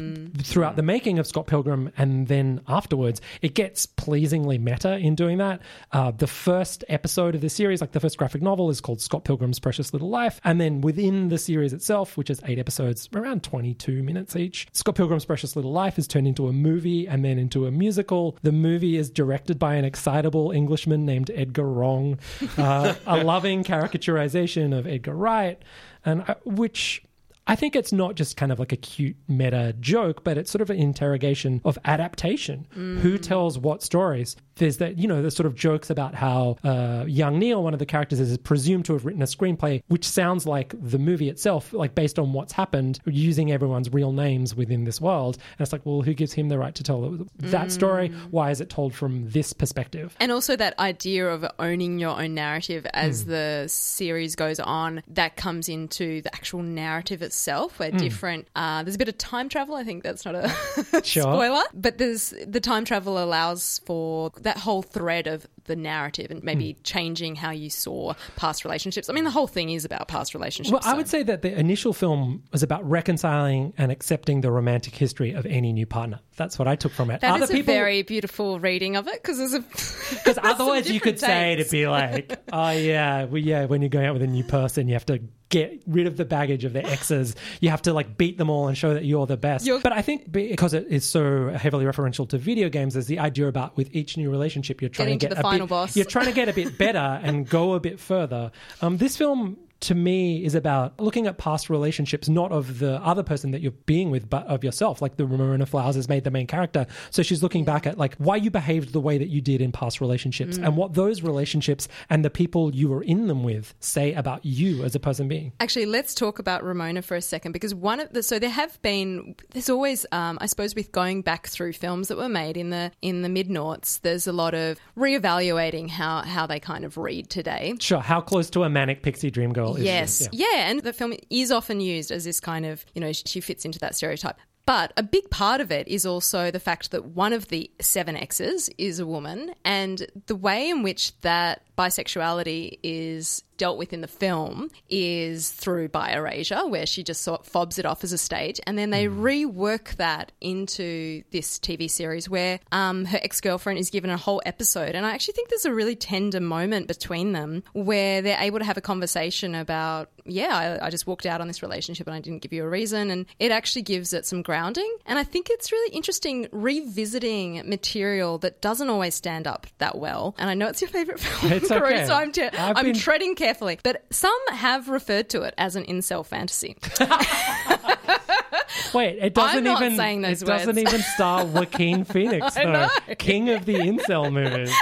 Speaker 4: throughout the making of Scott Pilgrim and then afterwards. It gets pleasingly meta in doing that. Uh, the first episode of the series, like the first graphic novel, is called Scott Pilgrim's Precious Little Life. And then within the series itself, which is eight episodes, around 22 minutes each, Scott Pilgrim's Precious Little Life is turned into a movie and then into a musical. The movie is directed by an excitable Englishman named Edgar Wrong, uh, a loving caricaturization of Edgar Wright, and uh, which I think it's not just kind of like a cute meta joke, but it's sort of an interrogation of adaptation. Who tells what stories? There's that, you know, the sort of jokes about how uh, young Neil, one of the characters, is presumed to have written a screenplay, which sounds like the movie itself, like based on what's happened, using everyone's real names within this world. And it's like, well, who gives him the right to tell that story? Why is it told from this perspective?
Speaker 2: And also that idea of owning your own narrative as
Speaker 4: Mm.
Speaker 2: the series goes on, that comes into the actual narrative itself, where
Speaker 4: Mm.
Speaker 2: different. Uh, there's a bit of time travel. I think that's not a
Speaker 4: Sure.
Speaker 2: spoiler, but there's the time travel allows for that whole thread of the narrative and maybe hmm. changing how you saw past relationships. I mean, the whole thing is about past relationships.
Speaker 4: Well, I would say that the initial film was about reconciling and accepting the romantic history of any new partner. That's what I took from it.
Speaker 2: That
Speaker 4: Other
Speaker 2: is a
Speaker 4: people,
Speaker 2: very beautiful reading of it because there's a
Speaker 4: because otherwise you could say it to be like, oh yeah, well, yeah, when you're going out with a new person, you have to get rid of the baggage of the exes. You have to like beat them all and show that you're the best.
Speaker 2: You're-
Speaker 4: but I think because it is so heavily referential to video games, there's the idea about with each new relationship, you're trying
Speaker 2: Getting
Speaker 4: to
Speaker 2: to
Speaker 4: get
Speaker 2: the
Speaker 4: a
Speaker 2: final
Speaker 4: bit,
Speaker 2: boss.
Speaker 4: You're trying to get a bit better and go a bit further. Um, this film. To me, is about looking at past relationships, not of the other person that you're being with, but of yourself. Like the Ramona Flowers is made the main character, so she's looking back at like why you behaved the way that you did in past relationships,
Speaker 2: Mm.
Speaker 4: and what those relationships and the people you were in them with say about you as a person being.
Speaker 2: Actually, let's talk about Ramona for a second because one of the so there have been there's always um, I suppose with going back through films that were made in the in the mid noughts, there's a lot of reevaluating how how they kind of read today.
Speaker 4: Sure, how close to a manic pixie dream girl is
Speaker 2: Yes.
Speaker 4: she?
Speaker 2: Yeah. and the film is often used as this kind of, you know, she fits into that stereotype. But a big part of it is also the fact that one of the seven exes is a woman, and the way in which that bisexuality is dealt with in the film is through Bi Erasure, where she just sort of fobs it off as a stage, and then they rework that into this TV series where um, her ex girlfriend is given a whole episode. And I actually think there's a really tender moment between them where they're able to have a conversation about, yeah, I, I just walked out on this relationship and I didn't give you a reason. And it actually gives it some grounding. And I think it's really interesting revisiting material that doesn't always stand up that well. And I know it's your favorite film,
Speaker 4: Okay.
Speaker 2: so I'm, te- I'm
Speaker 4: been-
Speaker 2: treading carefully. But some have referred to it as an incel fantasy.
Speaker 4: Wait, it doesn't even it doesn't even star Joaquin Phoenix, though. King of the incel movies.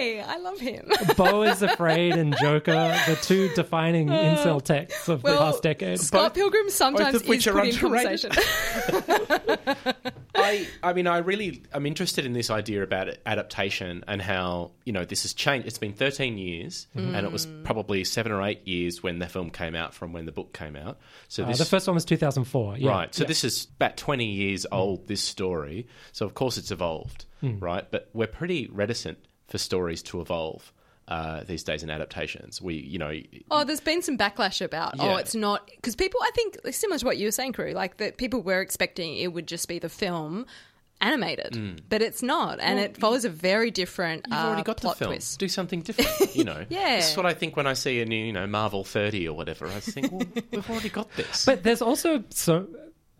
Speaker 2: Hey, I love him.
Speaker 4: Beau is Afraid and Joker, the two defining incel texts of the past decade.
Speaker 2: Scott Pilgrim sometimes
Speaker 3: of which
Speaker 2: is
Speaker 3: are
Speaker 2: put in conversation.
Speaker 3: I, I mean, I really, I'm interested in this idea about adaptation and how you know this has changed. It's been 13 years, and it was
Speaker 2: Mm.
Speaker 3: probably seven or eight years when the film came out from when the book came out. So
Speaker 4: Uh, the first one was 2004. Yeah.
Speaker 3: right. So
Speaker 4: Yeah.
Speaker 3: this is about 20 years old. This story. So of course it's evolved,
Speaker 4: Hmm.
Speaker 3: right? But we're pretty reticent for stories to evolve. Uh, these days in adaptations, we, you know,
Speaker 2: Oh, there's been some backlash about, oh, it's not. Because people, I think, similar to what you were saying, Carew, like that people were expecting it would just be the film animated,
Speaker 3: Mm.
Speaker 2: but it's not. And
Speaker 3: Well,
Speaker 2: it follows a very different
Speaker 3: You've already
Speaker 2: uh,
Speaker 3: got
Speaker 2: plot
Speaker 3: the film.
Speaker 2: twist.
Speaker 3: Do something different, you know.
Speaker 2: Yeah.
Speaker 3: This is what I think when I see a new, you know, Marvel 30 or whatever. I think, well, we've already got this.
Speaker 4: But there's also so.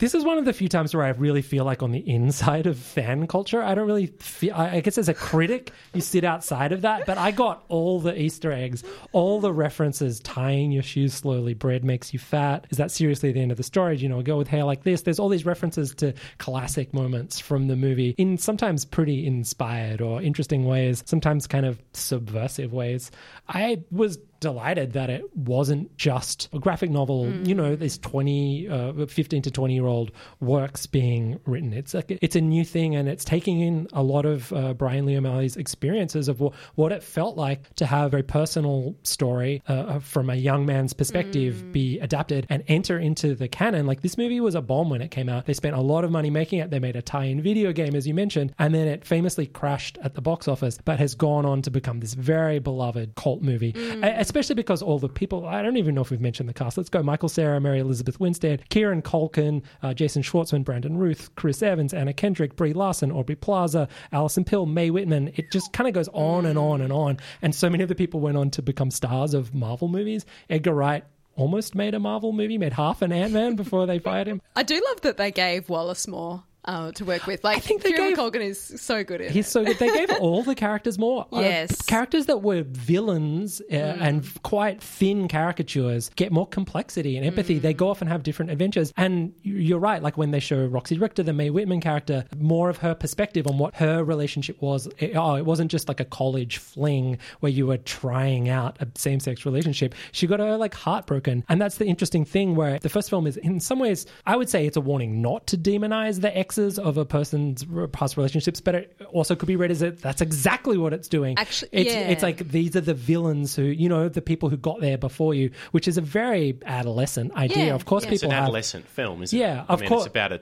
Speaker 4: This is one of the few times where I really feel like on the inside of fan culture. I don't really feel. I guess as a critic, you sit outside of that. But I got all the Easter eggs, all the references, tying your shoes slowly. Bread makes you fat. Is that seriously the end of the story? Do You know, a girl with hair like this. There's all these references to classic moments from the movie in sometimes pretty inspired or interesting ways. Sometimes kind of subversive ways. I was delighted that it wasn't just a graphic novel, you know, there's 20, uh, 15 to 20 year old works being written. It's like, it's a new thing and it's taking in a lot of uh, Brian Lee O'Malley's experiences of wh- what it felt like to have a personal story uh, from a young man's perspective be adapted and enter into the canon. Like this movie was a bomb when it came out. They spent a lot of money making it. They made a tie-in video game, as you mentioned, and then it famously crashed at the box office, but has gone on to become this very beloved cult movie, E- especially because all the people, I don't even know if we've mentioned the cast. Let's go. Michael Cera, Mary Elizabeth Winstead, Kieran Culkin, uh, Jason Schwartzman, Brandon Routh, Chris Evans, Anna Kendrick, Brie Larson, Aubrey Plaza, Alison Pill, Mae Whitman. It just kind of goes on and on and on. And so many of the people went on to become stars of Marvel movies. Edgar Wright almost made a Marvel movie, made half an Ant Man before they fired him.
Speaker 2: I do love that they gave Wallace more uh, to work with. Like, I think Kieran
Speaker 4: gave-
Speaker 2: Culkin is so good in
Speaker 4: He's
Speaker 2: it.
Speaker 4: so good. They gave all the characters more. Uh,
Speaker 2: Yes.
Speaker 4: characters that were villains uh, and quite thin caricatures get more complexity and empathy. They go off and have different adventures. And you- you're right. Like when they show Roxy Richter, the Mae Whitman character, more of her perspective on what her relationship was. It, oh, it wasn't just like a college fling where you were trying out a same-sex relationship. She got her like heartbroken, and that's the interesting thing. Where the first film is, in some ways, I would say it's a warning not to demonize the exes of a person's past relationships, but it also could be read as it. That's exactly what it's doing.
Speaker 2: Actually,
Speaker 4: it's
Speaker 2: yeah.
Speaker 4: it's like these are the villains who you know the people who got there before you, which is a very adolescent idea.
Speaker 2: Yeah,
Speaker 4: of course,
Speaker 2: yeah.
Speaker 3: it's
Speaker 4: people
Speaker 3: an
Speaker 4: have
Speaker 3: adolescent film, isn't it?
Speaker 4: Yeah,
Speaker 3: I
Speaker 4: of
Speaker 3: mean,
Speaker 4: course.
Speaker 3: It's about a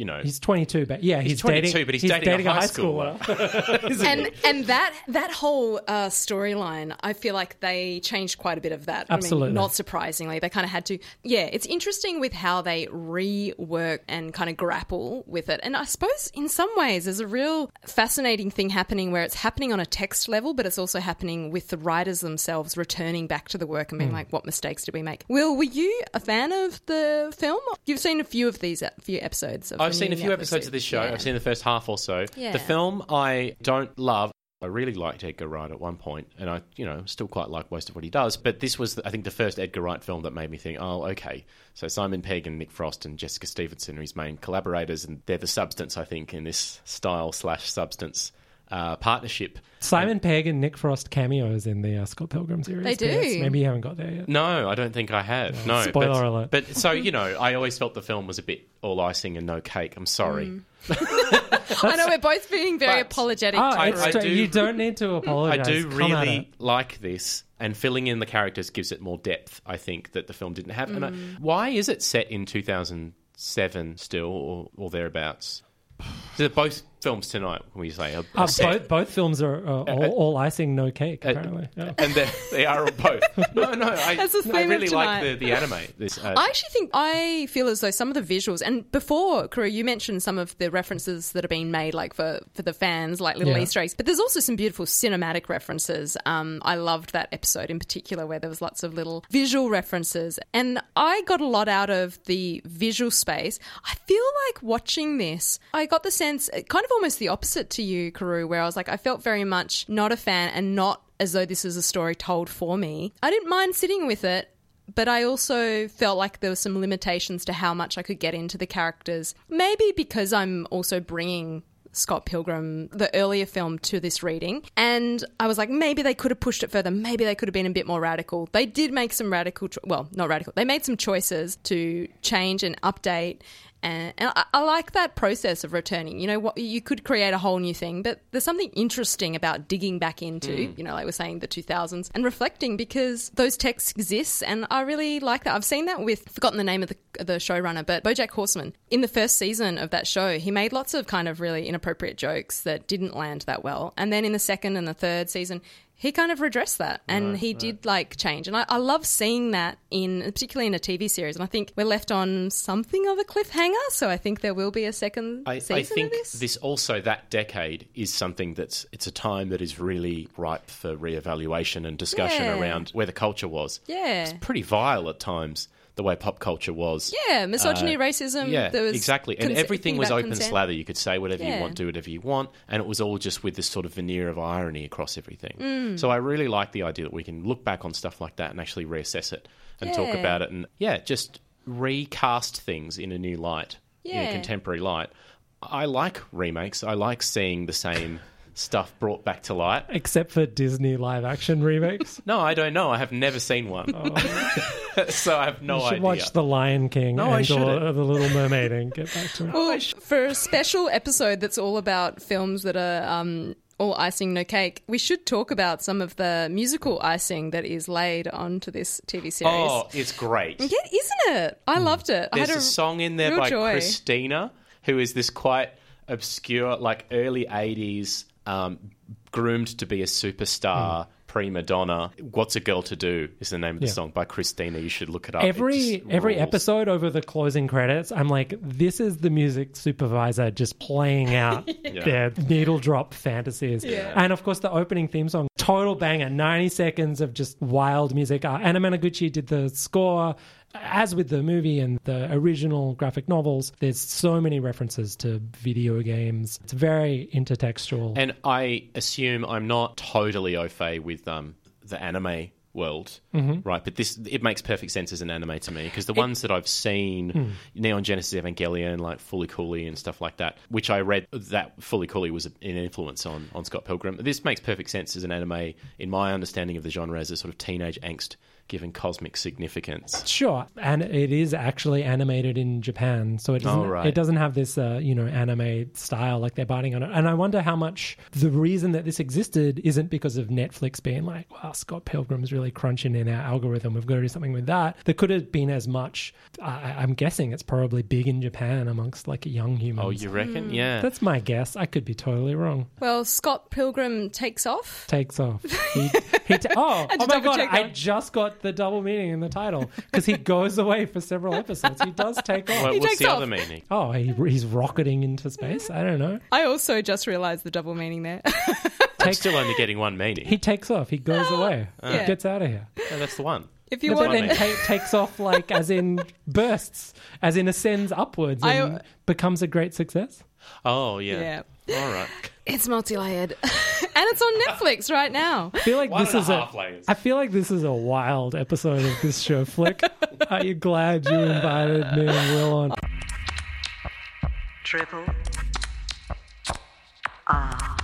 Speaker 3: you know,
Speaker 4: He's 22, but yeah, he's,
Speaker 3: He's 22,
Speaker 4: dating,
Speaker 3: but he's dating a high
Speaker 4: schooler. Isn't
Speaker 2: and and that that whole uh, storyline, I feel like they changed quite a bit of that. I mean,
Speaker 4: Absolutely.
Speaker 2: not surprisingly, they kind of had to. Yeah, it's interesting with how they rework and kind of grapple with it. And I suppose in some ways, there's a real fascinating thing happening where it's happening on a text level, but it's also happening with the writers themselves returning back to the work and being
Speaker 3: Hmm.
Speaker 2: like, "What mistakes did we make?" Will, were you a fan of the film? You've seen a few of these a few episodes. Of
Speaker 3: I've seen a few
Speaker 2: Netflix
Speaker 3: episodes of this show.
Speaker 2: series.
Speaker 3: I've seen the first half or so.
Speaker 2: Yeah.
Speaker 3: The film I don't love. I really liked Edgar Wright at one point, and I, you know, still quite like most of what he does. But this was, I think, the first Edgar Wright film that made me think, oh, okay. So Simon Pegg and Nick Frost and Jessica Stevenson are his main collaborators, and they're the substance, I think, in this style slash substance uh, partnership.
Speaker 4: Simon Pegg and Nick Frost cameos in the uh, Scott Pilgrim series.
Speaker 2: They do.
Speaker 4: Yes, maybe you haven't got there yet.
Speaker 3: No, I don't think I have. No,
Speaker 4: Spoiler
Speaker 3: but,
Speaker 4: alert.
Speaker 3: But so you know, I always felt the film was a bit all icing and no cake. I'm sorry.
Speaker 2: Mm. I know we're both being very apologetic.
Speaker 4: Oh,
Speaker 2: to
Speaker 4: it's
Speaker 3: I
Speaker 4: tr-
Speaker 3: do-
Speaker 4: you don't need to apologize.
Speaker 3: I do
Speaker 4: Come
Speaker 3: really like this, and filling in the characters gives it more depth. I think that the film didn't have. And I,
Speaker 2: Mm.
Speaker 3: why is it set in 2007 still, or, or thereabouts? So both films tonight, can we say, are, are
Speaker 4: Uh, both, both films are uh, all, all icing, no cake.
Speaker 3: Uh,
Speaker 4: Apparently, yeah.
Speaker 3: and they're- they both. No, no, I,
Speaker 2: That's the
Speaker 3: no, I
Speaker 2: theme of
Speaker 3: really like the, the anime. This, uh,
Speaker 2: I actually think I feel as though some of the visuals and before Carew, you mentioned some of the references that are being made, like for for the fans, like little
Speaker 4: Yeah.
Speaker 2: Easter eggs. But there's also some beautiful cinematic references. Um, I loved that episode in particular where there was lots of little visual references, and I got a lot out of the visual space. I feel like watching this, I got the sense, kind of almost the opposite to you, Carew, where I was like, I felt very much not a fan and not as though this is a story told for me. I didn't mind sitting with it but I also felt like there were some limitations to how much I could get into the characters. Maybe because I'm also bringing Scott Pilgrim, the earlier film, to this reading. And I was like, maybe they could have pushed it further. Maybe they could have been a bit more radical. They did make some radical, cho- well, not radical, they made some choices to change and update. And, and I, I like that process of returning. You know, what you could create a whole new thing, but there's something interesting about digging back into,
Speaker 3: Mm.
Speaker 2: you know, like we're saying, the 2000s and reflecting because those texts exist, and I really like that. I've seen that with I've forgotten the name of the the showrunner, but BoJack Horseman. In the first season of that show, he made lots of kind of really inappropriate jokes that didn't land that well, and then in the second and the third season. He kind of redressed that, and he did like change, and I, I love seeing that in, particularly in a TV series. And I think we're left on something of a cliffhanger, so I think there will be a second
Speaker 3: I,
Speaker 2: season
Speaker 3: I think
Speaker 2: of this.
Speaker 3: also that decade is something that's it's a time that is really ripe for reevaluation and discussion
Speaker 2: Yeah.
Speaker 3: around where the culture was.
Speaker 2: Yeah.
Speaker 3: it's pretty vile at times the way pop culture was.
Speaker 2: Yeah, misogyny,
Speaker 3: Uh,
Speaker 2: racism.
Speaker 3: Yeah,
Speaker 2: there was
Speaker 3: exactly, and
Speaker 2: cons-
Speaker 3: everything was open
Speaker 2: consent.
Speaker 3: slather. You could say whatever you want, do whatever you want, and it was all just with this sort of veneer of irony across everything.
Speaker 2: Mm.
Speaker 3: So I really like the idea that we can look back on stuff like that and actually reassess it and talk about it, and yeah, just recast things in a new light, in a contemporary light. I like remakes. I like seeing the same stuff brought back to light.
Speaker 4: Except for Disney live action remakes.
Speaker 3: No, I don't know. I have never seen one, so I have no
Speaker 4: you should
Speaker 3: idea.
Speaker 4: watch The Lion King
Speaker 3: No, I
Speaker 4: and
Speaker 3: shouldn't.
Speaker 4: or The Little Mermaid and get back to it.
Speaker 2: Well, for a special episode that's all about films that are um, all icing, no cake, we should talk about some of the musical icing that is laid onto this TV series.
Speaker 3: Oh, it's great.
Speaker 2: Yeah, isn't it? I loved it. I
Speaker 3: There's
Speaker 2: had
Speaker 3: a, song in there by
Speaker 2: joy.
Speaker 3: Cristina, who is this quite obscure, like early 80s, um, groomed to be a superstar prima donna. What's a Girl to Do is the name of the
Speaker 4: Yeah.
Speaker 3: song by Cristina. You should look it up.
Speaker 4: Every
Speaker 3: It
Speaker 4: every
Speaker 3: rules.
Speaker 4: episode over the closing credits, I'm like, this is the music supervisor just playing out
Speaker 3: Yeah.
Speaker 4: their needle drop fantasies.
Speaker 3: Yeah.
Speaker 4: And of course, the opening theme song, total banger, 90 seconds of just wild music. Uh, Anamanaguchi did the score. As with the movie and the original graphic novels, there's so many references to video games. It's very intertextual.
Speaker 3: And I assume I'm not totally au fait with um, the anime world,
Speaker 4: Mhm.
Speaker 3: right? But this it makes perfect sense as an anime to me because the
Speaker 4: It-
Speaker 3: ones that I've seen,
Speaker 4: Hmm.
Speaker 3: Neon Genesis Evangelion, like Fooly Cooly and stuff like that, which I read that Fooly Cooly was an influence on on Scott Pilgrim. This makes perfect sense as an anime in my understanding of the genre as a sort of teenage angst given cosmic significance.
Speaker 4: Sure, and it is actually animated in Japan, so it doesn't.
Speaker 3: Oh, right.
Speaker 4: It doesn't have this, uh, you know, anime style like they're biting on it. And I wonder how much the reason that this existed isn't because of Netflix being like, "Wow, Scott Pilgrim's really crunching in our algorithm. We've got to do something with that." There could have been as much. I, I'm guessing it's probably big in Japan amongst like young humans.
Speaker 3: Oh, you reckon? Yeah.
Speaker 4: That's my guess. I could be totally wrong.
Speaker 2: Well, Scott Pilgrim takes off.
Speaker 4: Takes off. He, he ta- oh, oh my god!
Speaker 2: check
Speaker 4: I just got the double meaning in the title because he goes away for several episodes. He does take off.
Speaker 3: What,
Speaker 2: He
Speaker 3: what's
Speaker 2: takes
Speaker 3: the
Speaker 2: off.
Speaker 3: other meaning?
Speaker 4: Oh, he, he's rocketing into space. I don't know.
Speaker 2: I also just realised the double meaning there.
Speaker 3: I'm still only getting one meaning.
Speaker 4: He takes off. He goes ah, away.
Speaker 2: Yeah.
Speaker 4: He gets out of here.
Speaker 3: No, that's the one.
Speaker 2: if you
Speaker 4: No,
Speaker 2: want,
Speaker 4: then ta- takes off like as in bursts, as in ascends upwards
Speaker 2: I-
Speaker 4: and becomes a great success.
Speaker 3: Oh, yeah.
Speaker 2: yeah,
Speaker 3: All right.
Speaker 2: it's multi-layered, and it's on Netflix right now.
Speaker 4: I feel like
Speaker 3: One
Speaker 4: this is a.
Speaker 3: half layers.
Speaker 4: I feel like this is a wild episode of this show, Flick. Are you glad you invited me and Will on?
Speaker 15: Triple R.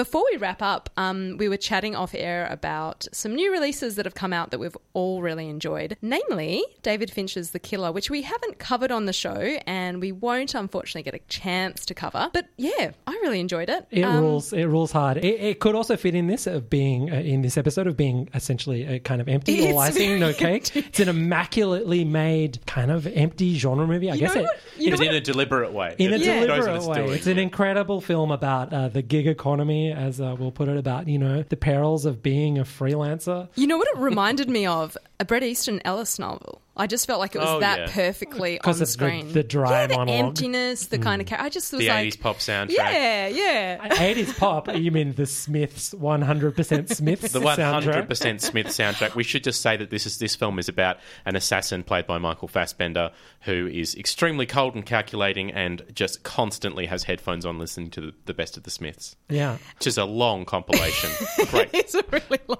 Speaker 2: Before we wrap up, um, we were chatting off air about some new releases that have come out that we've all really enjoyed, namely David Fincher's The Killer, which we haven't covered on the show and we won't unfortunately get a chance to cover. But yeah, I really enjoyed it.
Speaker 4: It
Speaker 2: Um,
Speaker 4: rules. It rules hard. It, it could also fit in this of being uh, in this episode of being essentially a kind of empty,
Speaker 2: It's
Speaker 4: all icing, no cake. It's an immaculately made kind of empty genre movie. I
Speaker 2: You
Speaker 4: guess
Speaker 2: know
Speaker 4: it.
Speaker 2: what- you know
Speaker 3: It's in a deliberate way.
Speaker 4: in a
Speaker 3: It knows what
Speaker 4: deliberate
Speaker 3: it's
Speaker 4: way.
Speaker 3: doing.
Speaker 4: It's an incredible film about uh, the gig economy, as uh, we'll put it, about you know the perils of being a freelancer.
Speaker 2: You know what it reminded me of? A Bret Easton Ellis novel. I just felt like it was
Speaker 3: Oh,
Speaker 2: that
Speaker 3: yeah.
Speaker 2: perfectly on
Speaker 4: Because
Speaker 2: the
Speaker 4: of the-
Speaker 2: screen.
Speaker 4: the dry
Speaker 2: yeah, the
Speaker 4: monologue.
Speaker 2: emptiness, the kind of character. I just was
Speaker 3: the
Speaker 2: like,
Speaker 3: 80s pop soundtrack.
Speaker 2: yeah, yeah.
Speaker 4: 80s pop. You mean the Smiths? 100% Smiths.
Speaker 3: The 100% Smith soundtrack. We should just say that this is this film is about an assassin played by Michael Fassbender who is extremely cold and calculating and just constantly has headphones on listening to the, the best of the Smiths.
Speaker 4: Yeah.
Speaker 3: Which is a long compilation. Great.
Speaker 2: it's a really long.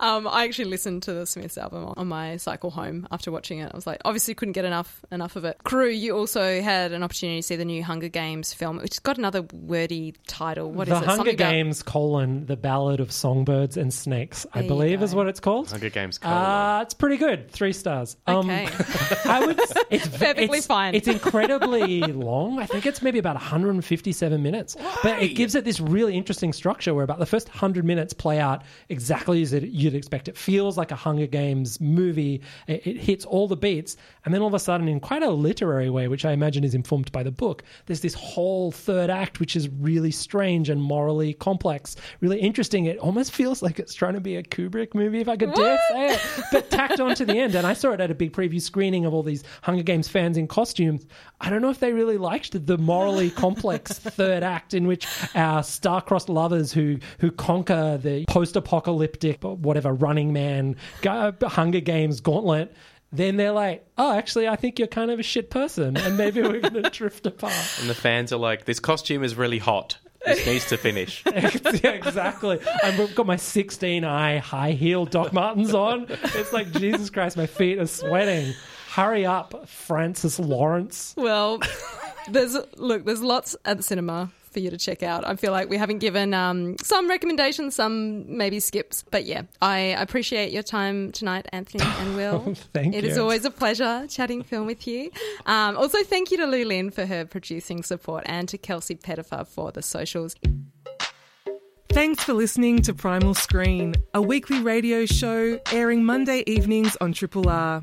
Speaker 2: Um, I actually listened to the Smiths album on- on my cycle home after watching it. I was like, obviously couldn't get enough enough of it. Carew, you also had an opportunity to see the new Hunger Games film, which has got another wordy title. What is
Speaker 4: the
Speaker 2: it?
Speaker 4: Hunger
Speaker 2: Something about-
Speaker 4: Games colon the Ballad of Songbirds and Snakes, I
Speaker 2: There you
Speaker 4: believe is what it's called.
Speaker 3: Hunger Games colon.
Speaker 4: Uh, it's pretty good. Three stars. Um,
Speaker 2: Okay.
Speaker 4: I would. It's
Speaker 2: Perfectly
Speaker 4: it's,
Speaker 2: fine.
Speaker 4: It's incredibly long. I think it's maybe about 157 minutes, but it gives it this really interesting structure where about the first 100 minutes play out exactly as it, you'd expect. It feels like a Hunger Games movie. It, it hits all the beats, and then all of a sudden, in quite a literary way, which I imagine is informed by the book, there's this whole third act which is really strange and morally complex, really interesting. It almost feels like it's trying to be a Kubrick movie, if I could dare say it, but tacked on to the end. And I saw it at a big preview screening of all these Hunger Games fans in costumes. I don't know if they really liked the morally complex third act in which our star-crossed lovers who who conquer the post-apocalyptic whatever Running Man Hunger Games gauntlet. Then they're like, "Oh, actually, I think you're kind of a shit person, and maybe we're going to drift apart."
Speaker 3: And the fans are like, this costume is really hot. This needs to finish.
Speaker 4: yeah, exactly. I've got my 16 eye high heel Doc Martens on. It's like, Jesus Christ, my feet are sweating. Hurry up, Francis Lawrence.
Speaker 2: Well, there's look, there's lots at the cinema for you to check out. I feel like we haven't given um, some recommendations, some maybe skips, but yeah, I appreciate your time tonight, Anthony and Will.
Speaker 4: Thank
Speaker 2: It
Speaker 4: you.
Speaker 2: is always a pleasure chatting film with you. Um, also, thank you to Lou Lynn for her producing support and to Kelsey Pettifer for the socials.
Speaker 1: Thanks for listening to Primal Screen, a weekly radio show airing Monday evenings on Triple R.